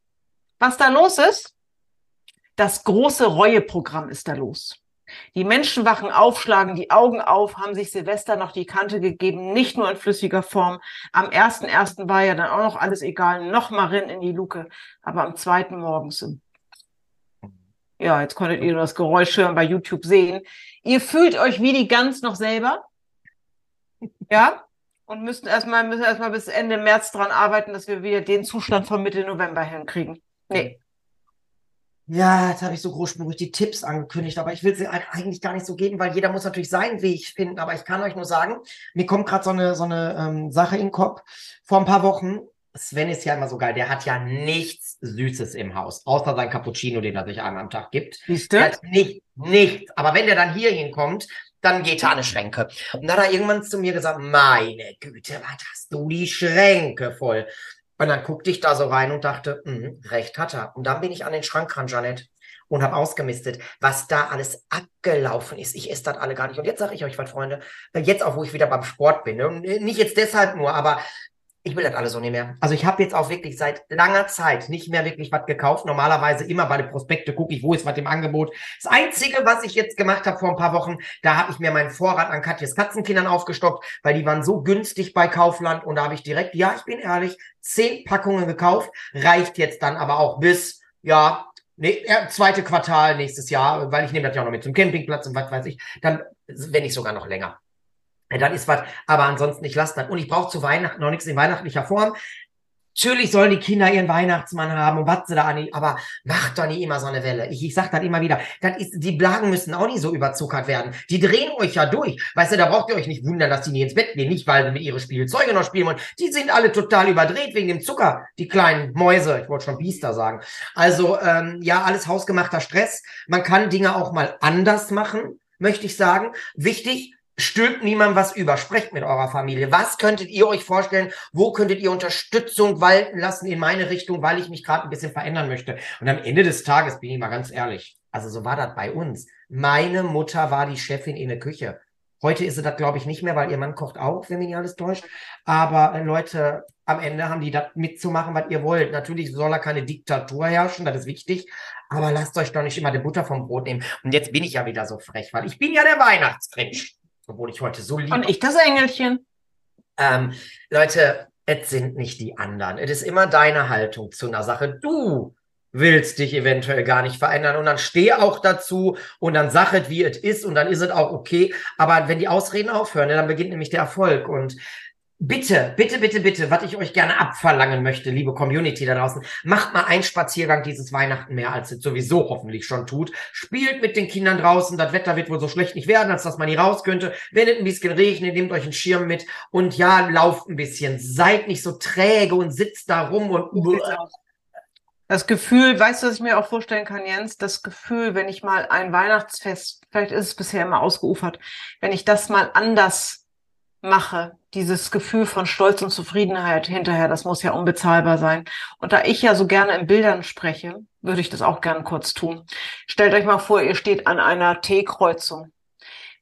Was da los ist? Das große Reueprogramm ist da los. Die Menschen wachen auf, schlagen die Augen auf, haben sich Silvester noch die Kante gegeben, nicht nur in flüssiger Form. Am 1.1. war ja dann auch noch alles egal, noch mal rein in die Luke. Aber am 2. morgens, ja, jetzt konntet ihr das Geräusch hören bei YouTube sehen. Ihr fühlt euch wie die Gans noch selber. Ja? Und müssen erstmal, müssen erstmal bis Ende März dran arbeiten, dass wir wieder den Zustand von Mitte November hinkriegen. Nee. Ja, jetzt habe ich so großspurig die Tipps angekündigt, aber ich will sie eigentlich gar nicht so geben, weil jeder muss natürlich seinen Weg finden. Aber ich kann euch nur sagen, mir kommt gerade so eine, so eine ähm, Sache in den Kopf. Vor ein paar Wochen, Sven ist ja immer so geil, der hat ja nichts Süßes im Haus, außer sein Cappuccino, den er sich einmal am Tag gibt. Siehst du? Nicht, nichts. Aber wenn der dann hier hinkommt, dann geht er an eine Schränke. Und dann hat er irgendwann zu mir gesagt, meine Güte, was hast du die Schränke voll? Und dann guckte ich da so rein und dachte, mh, recht hat er. Und dann bin ich an den Schrank ran, Janet, und habe ausgemistet, was da alles abgelaufen ist. Ich esse das alle gar nicht. Und jetzt sage ich euch was, Freunde, jetzt auch, wo ich wieder beim Sport bin. Ne? Nicht jetzt deshalb nur, aber ich will das alles so nicht mehr. Also ich habe jetzt auch wirklich seit langer Zeit nicht mehr wirklich was gekauft. Normalerweise immer bei den Prospekte gucke ich, wo ist was im Angebot. Das Einzige, was ich jetzt gemacht habe vor ein paar Wochen, da habe ich mir meinen Vorrat an Katjes Katzenkindern aufgestockt, weil die waren so günstig bei Kaufland und da habe ich direkt, ja, ich bin ehrlich, zehn Packungen gekauft. Reicht jetzt dann aber auch bis, ja, Nee, zweite Quartal nächstes Jahr, weil ich nehme das ja auch noch mit zum Campingplatz und was weiß ich, dann, wenn nicht sogar noch länger. Dann ist was, aber ansonsten, ich lasse das. Und ich brauche zu Weihnachten noch nichts in weihnachtlicher Form. Natürlich sollen die Kinder ihren Weihnachtsmann haben und was sie da an, aber macht doch nicht immer so eine Welle. Ich, ich sag das immer wieder. Das ist, die Blagen müssen auch nicht so überzuckert werden. Die drehen euch ja durch. Weißt du, da braucht ihr euch nicht wundern, dass die nie ins Bett gehen. Nicht, weil sie mit ihre Spielzeuge noch spielen wollen. Die sind alle total überdreht wegen dem Zucker. Die kleinen Mäuse. Ich wollte schon Biester sagen. Also, ähm, ja, alles hausgemachter Stress. Man kann Dinge auch mal anders machen, möchte ich sagen. Wichtig, stülpt niemand was über. Sprecht mit eurer Familie. Was könntet ihr euch vorstellen? Wo könntet ihr Unterstützung walten lassen in meine Richtung, weil ich mich gerade ein bisschen verändern möchte? Und am Ende des Tages bin ich mal ganz ehrlich. Also so war das bei uns. Meine Mutter war die Chefin in der Küche. Heute ist sie das, glaube ich, nicht mehr, weil ihr Mann kocht auch, wenn mich nicht alles täuscht. Aber äh, Leute, am Ende haben die das mitzumachen, was ihr wollt. Natürlich soll da keine Diktatur herrschen, das ist wichtig. Aber lasst euch doch nicht immer die Butter vom Brot nehmen. Und jetzt bin ich ja wieder so frech, weil ich bin ja der Weihnachtsgrinch obwohl ich heute so lieb. Und ich das Engelchen. Ähm, Leute, es sind nicht die anderen. Es ist immer deine Haltung zu einer Sache. Du willst dich eventuell gar nicht verändern und dann steh auch dazu und dann sag es, wie es ist und dann ist es auch okay. Aber wenn die Ausreden aufhören, dann beginnt nämlich der Erfolg und Bitte, bitte, bitte, bitte, was ich euch gerne abverlangen möchte, liebe Community da draußen, macht mal einen Spaziergang dieses Weihnachten mehr, als es sowieso hoffentlich schon tut. Spielt mit den Kindern draußen, das Wetter wird wohl so schlecht nicht werden, als dass man nie raus könnte. Wenn es ein bisschen regnet, nehmt euch einen Schirm mit und ja, lauft ein bisschen. Seid nicht so träge und sitzt da rum und das Gefühl, weißt du, was ich mir auch vorstellen kann, Jens? Das Gefühl, wenn ich mal ein Weihnachtsfest, vielleicht ist es bisher immer ausgeufert, wenn ich das mal anders mache, dieses Gefühl von Stolz und Zufriedenheit hinterher, das muss ja unbezahlbar sein. Und da ich ja so gerne in Bildern spreche, würde ich das auch gerne kurz tun. Stellt euch mal vor, ihr steht an einer T-Kreuzung.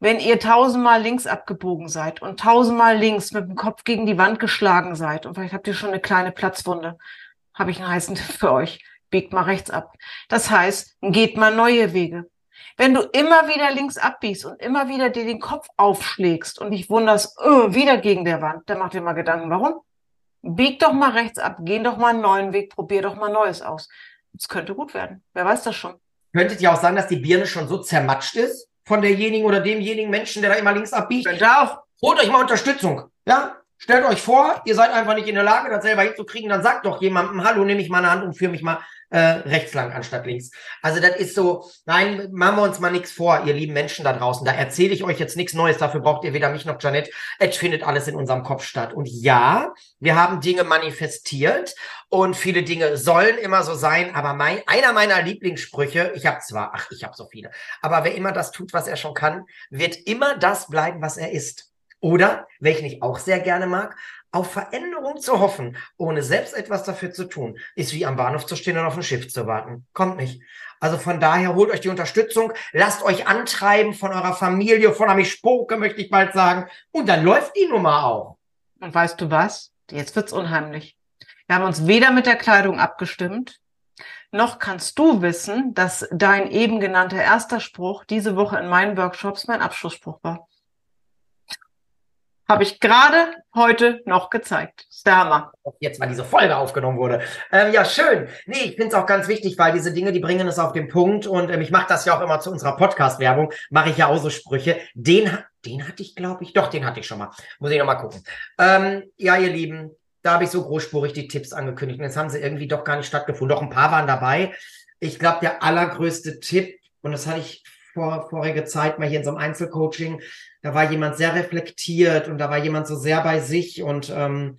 Wenn ihr tausendmal links abgebogen seid und tausendmal links mit dem Kopf gegen die Wand geschlagen seid und vielleicht habt ihr schon eine kleine Platzwunde, habe ich einen heißen Tipp für euch. Biegt mal rechts ab. Das heißt, geht mal neue Wege. Wenn du immer wieder links abbiegst und immer wieder dir den Kopf aufschlägst und dich wunderst, oh, wieder gegen der Wand, dann mach dir mal Gedanken, warum? Bieg doch mal rechts ab, geh doch mal einen neuen Weg, probier doch mal Neues aus. Es könnte gut werden. Wer weiß das schon? Könntet ihr auch sagen, dass die Birne schon so zermatscht ist von derjenigen oder demjenigen Menschen, der da immer links abbiegt? Könnte auch. Holt euch mal Unterstützung. Ja? Stellt euch vor, ihr seid einfach nicht in der Lage, das selber hinzukriegen, dann sagt doch jemandem, hallo, nehme ich meine Hand und führe mich mal äh, rechts lang anstatt links. Also das ist so, nein, machen wir uns mal nichts vor, ihr lieben Menschen da draußen. Da erzähle ich euch jetzt nichts Neues, dafür braucht ihr weder mich noch Janet. Es findet alles in unserem Kopf statt. Und ja, wir haben Dinge manifestiert und viele Dinge sollen immer so sein, aber mein, einer meiner Lieblingssprüche, ich habe zwar, ach, ich habe so viele, aber wer immer das tut, was er schon kann, wird immer das bleiben, was er ist. Oder, welchen ich auch sehr gerne mag, auf Veränderung zu hoffen, ohne selbst etwas dafür zu tun, ist wie am Bahnhof zu stehen und auf ein Schiff zu warten. Kommt nicht. Also von daher holt euch die Unterstützung, lasst euch antreiben von eurer Familie, von einem Spoke, möchte ich bald sagen. Und dann läuft die Nummer auch. Und weißt du was? Jetzt wird's unheimlich. Wir haben uns weder mit der Kleidung abgestimmt, noch kannst du wissen, dass dein eben genannter erster Spruch diese Woche in meinen Workshops mein Abschlussspruch war. Habe ich gerade heute noch gezeigt. Ist der Hammer. Jetzt, weil diese Folge aufgenommen wurde. Ähm, ja, schön. Nee, ich finde es auch ganz wichtig, weil diese Dinge, die bringen es auf den Punkt. Und ähm, ich mache das ja auch immer zu unserer Podcast-Werbung. Mache ich ja auch so Sprüche. Den, den hatte ich, glaube ich. Doch, den hatte ich schon mal. Muss ich noch mal gucken. Ähm, ja, ihr Lieben, da habe ich so großspurig die Tipps angekündigt. Und jetzt haben sie irgendwie doch gar nicht stattgefunden. Doch ein paar waren dabei. Ich glaube, der allergrößte Tipp, und das hatte ich vor, vorige Zeit mal hier in so einem Einzelcoaching, da war jemand sehr reflektiert und da war jemand so sehr bei sich und ähm,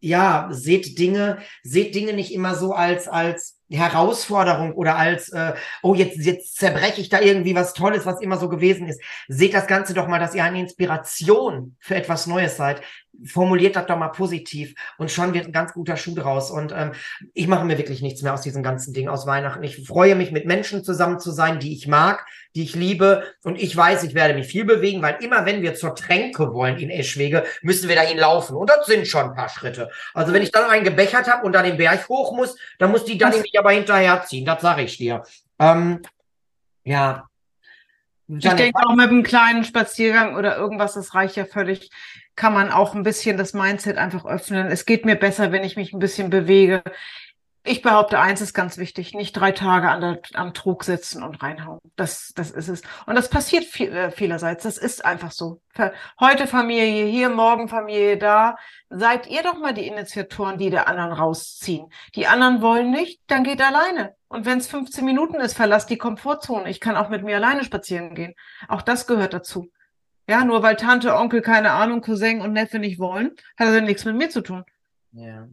ja, seht Dinge, seht Dinge nicht immer so als, als Herausforderung oder als, äh, oh, jetzt, jetzt zerbreche ich da irgendwie was Tolles, was immer so gewesen ist. Seht das Ganze doch mal, dass ihr eine Inspiration für etwas Neues seid. Formuliert das doch mal positiv und schon wird ein ganz guter Schuh draus. Und ähm, ich mache mir wirklich nichts mehr aus diesem ganzen Ding aus Weihnachten. Ich freue mich, mit Menschen zusammen zu sein, die ich mag, die ich liebe. Und ich weiß, ich werde mich viel bewegen, weil immer wenn wir zur Tränke wollen in Eschwege, müssen wir dahin laufen. Und das sind schon ein paar Schritte. Also wenn ich dann einen gebechert habe und dann den Berg hoch muss, dann muss die Dani mich aber hinterherziehen. Das sage ich dir. Ähm, ja, ich denke auch mit einem kleinen Spaziergang oder irgendwas, das reicht ja völlig, kann man auch ein bisschen das Mindset einfach öffnen. Es geht mir besser, wenn ich mich ein bisschen bewege. Ich behaupte, eins ist ganz wichtig, nicht drei Tage an der, am Trug sitzen und reinhauen. Das, das ist es. Und das passiert viel, äh, vielerseits. Das ist einfach so. Heute Familie hier, morgen Familie da. Seid ihr doch mal die Initiatoren, die der anderen rausziehen. Die anderen wollen nicht, dann geht alleine. Und wenn es 15 Minuten ist, verlasst die Komfortzone. Ich kann auch mit mir alleine spazieren gehen. Auch das gehört dazu. Ja, nur weil Tante, Onkel, keine Ahnung, Cousin und Neffe nicht wollen, hat das ja nichts mit mir zu tun. Ja.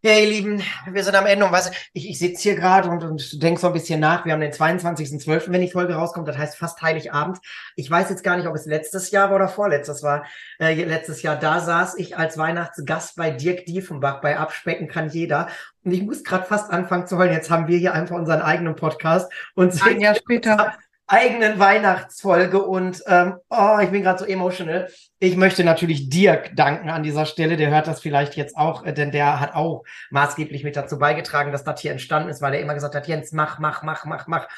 Ja, ihr Lieben, wir sind am Ende und was, ich, ich sitze hier gerade und, und denke so ein bisschen nach. Wir haben den 22.12., wenn die Folge rauskommt, das heißt fast Heiligabend. Ich weiß jetzt gar nicht, ob es letztes Jahr war oder vorletztes war. Äh, letztes Jahr, da saß ich als Weihnachtsgast bei Dirk Diefenbach, bei Abspecken kann jeder. Und ich muss gerade fast anfangen zu heulen. Jetzt haben wir hier einfach unseren eigenen Podcast und ein Jahr später eigenen Weihnachtsfolge und ähm, oh, ich bin gerade so emotional. Ich möchte natürlich Dirk danken an dieser Stelle. Der hört das vielleicht jetzt auch, äh, denn der hat auch maßgeblich mit dazu beigetragen, dass das hier entstanden ist, weil er immer gesagt hat, Jens, mach, mach, mach, mach, mach.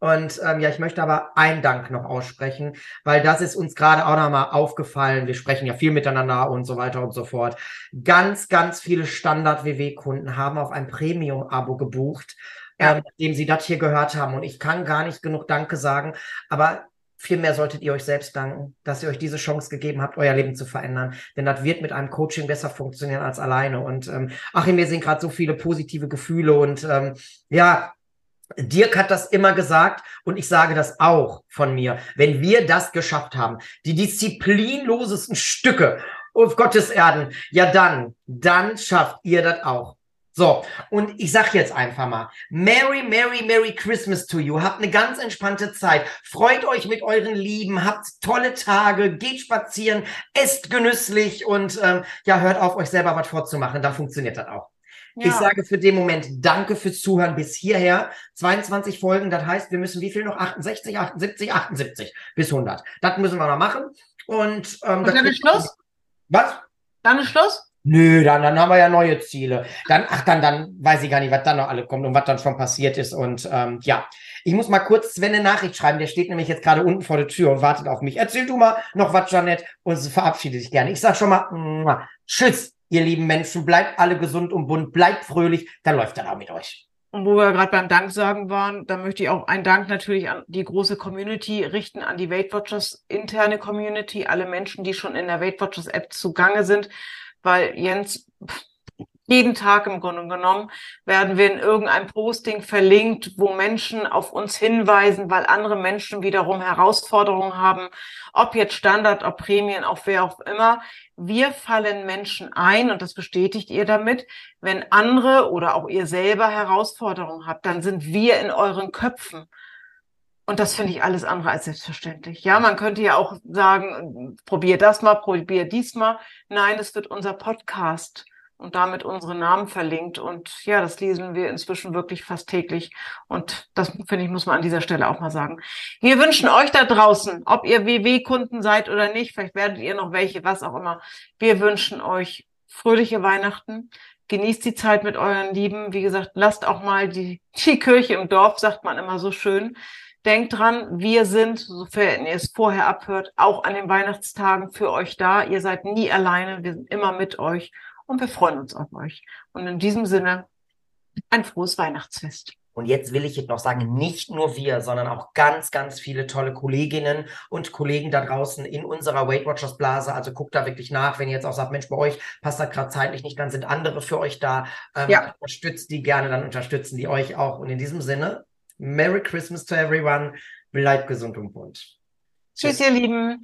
Und ähm, ja, ich möchte aber einen Dank noch aussprechen, weil das ist uns gerade auch nochmal aufgefallen. Wir sprechen ja viel miteinander und so weiter und so fort. Ganz, ganz viele Standard-WW-Kunden haben auf ein Premium-Abo gebucht ja. ähm, nachdem sie das hier gehört haben. Und ich kann gar nicht genug Danke sagen, aber vielmehr solltet ihr euch selbst danken, dass ihr euch diese Chance gegeben habt, euer Leben zu verändern. Denn das wird mit einem Coaching besser funktionieren als alleine. Und ähm, ach, in mir sind gerade so viele positive Gefühle und ähm, ja, Dirk hat das immer gesagt und ich sage das auch von mir. Wenn wir das geschafft haben, die disziplinlosesten Stücke auf Gottes Erden, ja dann, dann schafft ihr das auch. So, und ich sag jetzt einfach mal, Merry, Merry, Merry Christmas to you. Habt eine ganz entspannte Zeit. Freut euch mit euren Lieben, habt tolle Tage, geht spazieren, esst genüsslich und ähm, ja, hört auf, euch selber was vorzumachen. Dann funktioniert das auch. Ja. Ich sage für den Moment Danke fürs Zuhören bis hierher. 22 Folgen, das heißt, wir müssen wie viel noch? 68, 78, 78 bis 100. Das müssen wir noch machen. Und, ähm, und dann ist Schluss? Was? Dann ist Schluss? Nö, dann, dann haben wir ja neue Ziele. Dann, ach, dann, dann weiß ich gar nicht, was dann noch alle kommt und was dann schon passiert ist. Und ähm, ja, ich muss mal kurz Sven eine Nachricht schreiben. Der steht nämlich jetzt gerade unten vor der Tür und wartet auf mich. Erzähl du mal noch was, Janet, und verabschiede dich gerne. Ich sag schon mal, tschüss, ihr lieben Menschen. Bleibt alle gesund und bunt, bleibt fröhlich. Dann läuft das auch mit euch. Und wo wir gerade beim Danksagen waren, da möchte ich auch einen Dank natürlich an die große Community richten, an die Weight Watchers interne Community, alle Menschen, die schon in der Weight Watchers App zugange sind weil Jens jeden Tag im Grunde genommen werden wir in irgendeinem Posting verlinkt, wo Menschen auf uns hinweisen, weil andere Menschen wiederum Herausforderungen haben, ob jetzt Standard, ob Prämien, auch wer auch immer. Wir fallen Menschen ein und das bestätigt ihr damit. Wenn andere oder auch ihr selber Herausforderungen habt, dann sind wir in euren Köpfen. Und das finde ich alles andere als selbstverständlich. Ja, man könnte ja auch sagen, probier das mal, probier dies mal. Nein, es wird unser Podcast und damit unsere Namen verlinkt. Und ja, das lesen wir inzwischen wirklich fast täglich. Und das, finde ich, muss man an dieser Stelle auch mal sagen. Wir wünschen euch da draußen, ob ihr WW-Kunden seid oder nicht, vielleicht werdet ihr noch welche, was auch immer. Wir wünschen euch fröhliche Weihnachten. Genießt die Zeit mit euren Lieben. Wie gesagt, lasst auch mal die, die Kirche im Dorf, sagt man immer so schön. Denkt dran, wir sind, sofern ihr es vorher abhört, auch an den Weihnachtstagen für euch da. Ihr seid nie alleine, wir sind immer mit euch und wir freuen uns auf euch. Und in diesem Sinne, ein frohes Weihnachtsfest. Und jetzt will ich jetzt noch sagen, nicht nur wir, sondern auch ganz, ganz viele tolle Kolleginnen und Kollegen da draußen in unserer Weight Watchers Blase. Also guckt da wirklich nach, wenn ihr jetzt auch sagt, Mensch, bei euch passt das gerade zeitlich nicht, dann sind andere für euch da. Ähm, ja. Unterstützt die gerne, dann unterstützen die euch auch. Und in diesem Sinne, Merry Christmas to everyone. Bleibt gesund und bunt. Tschüss, ihr Lieben.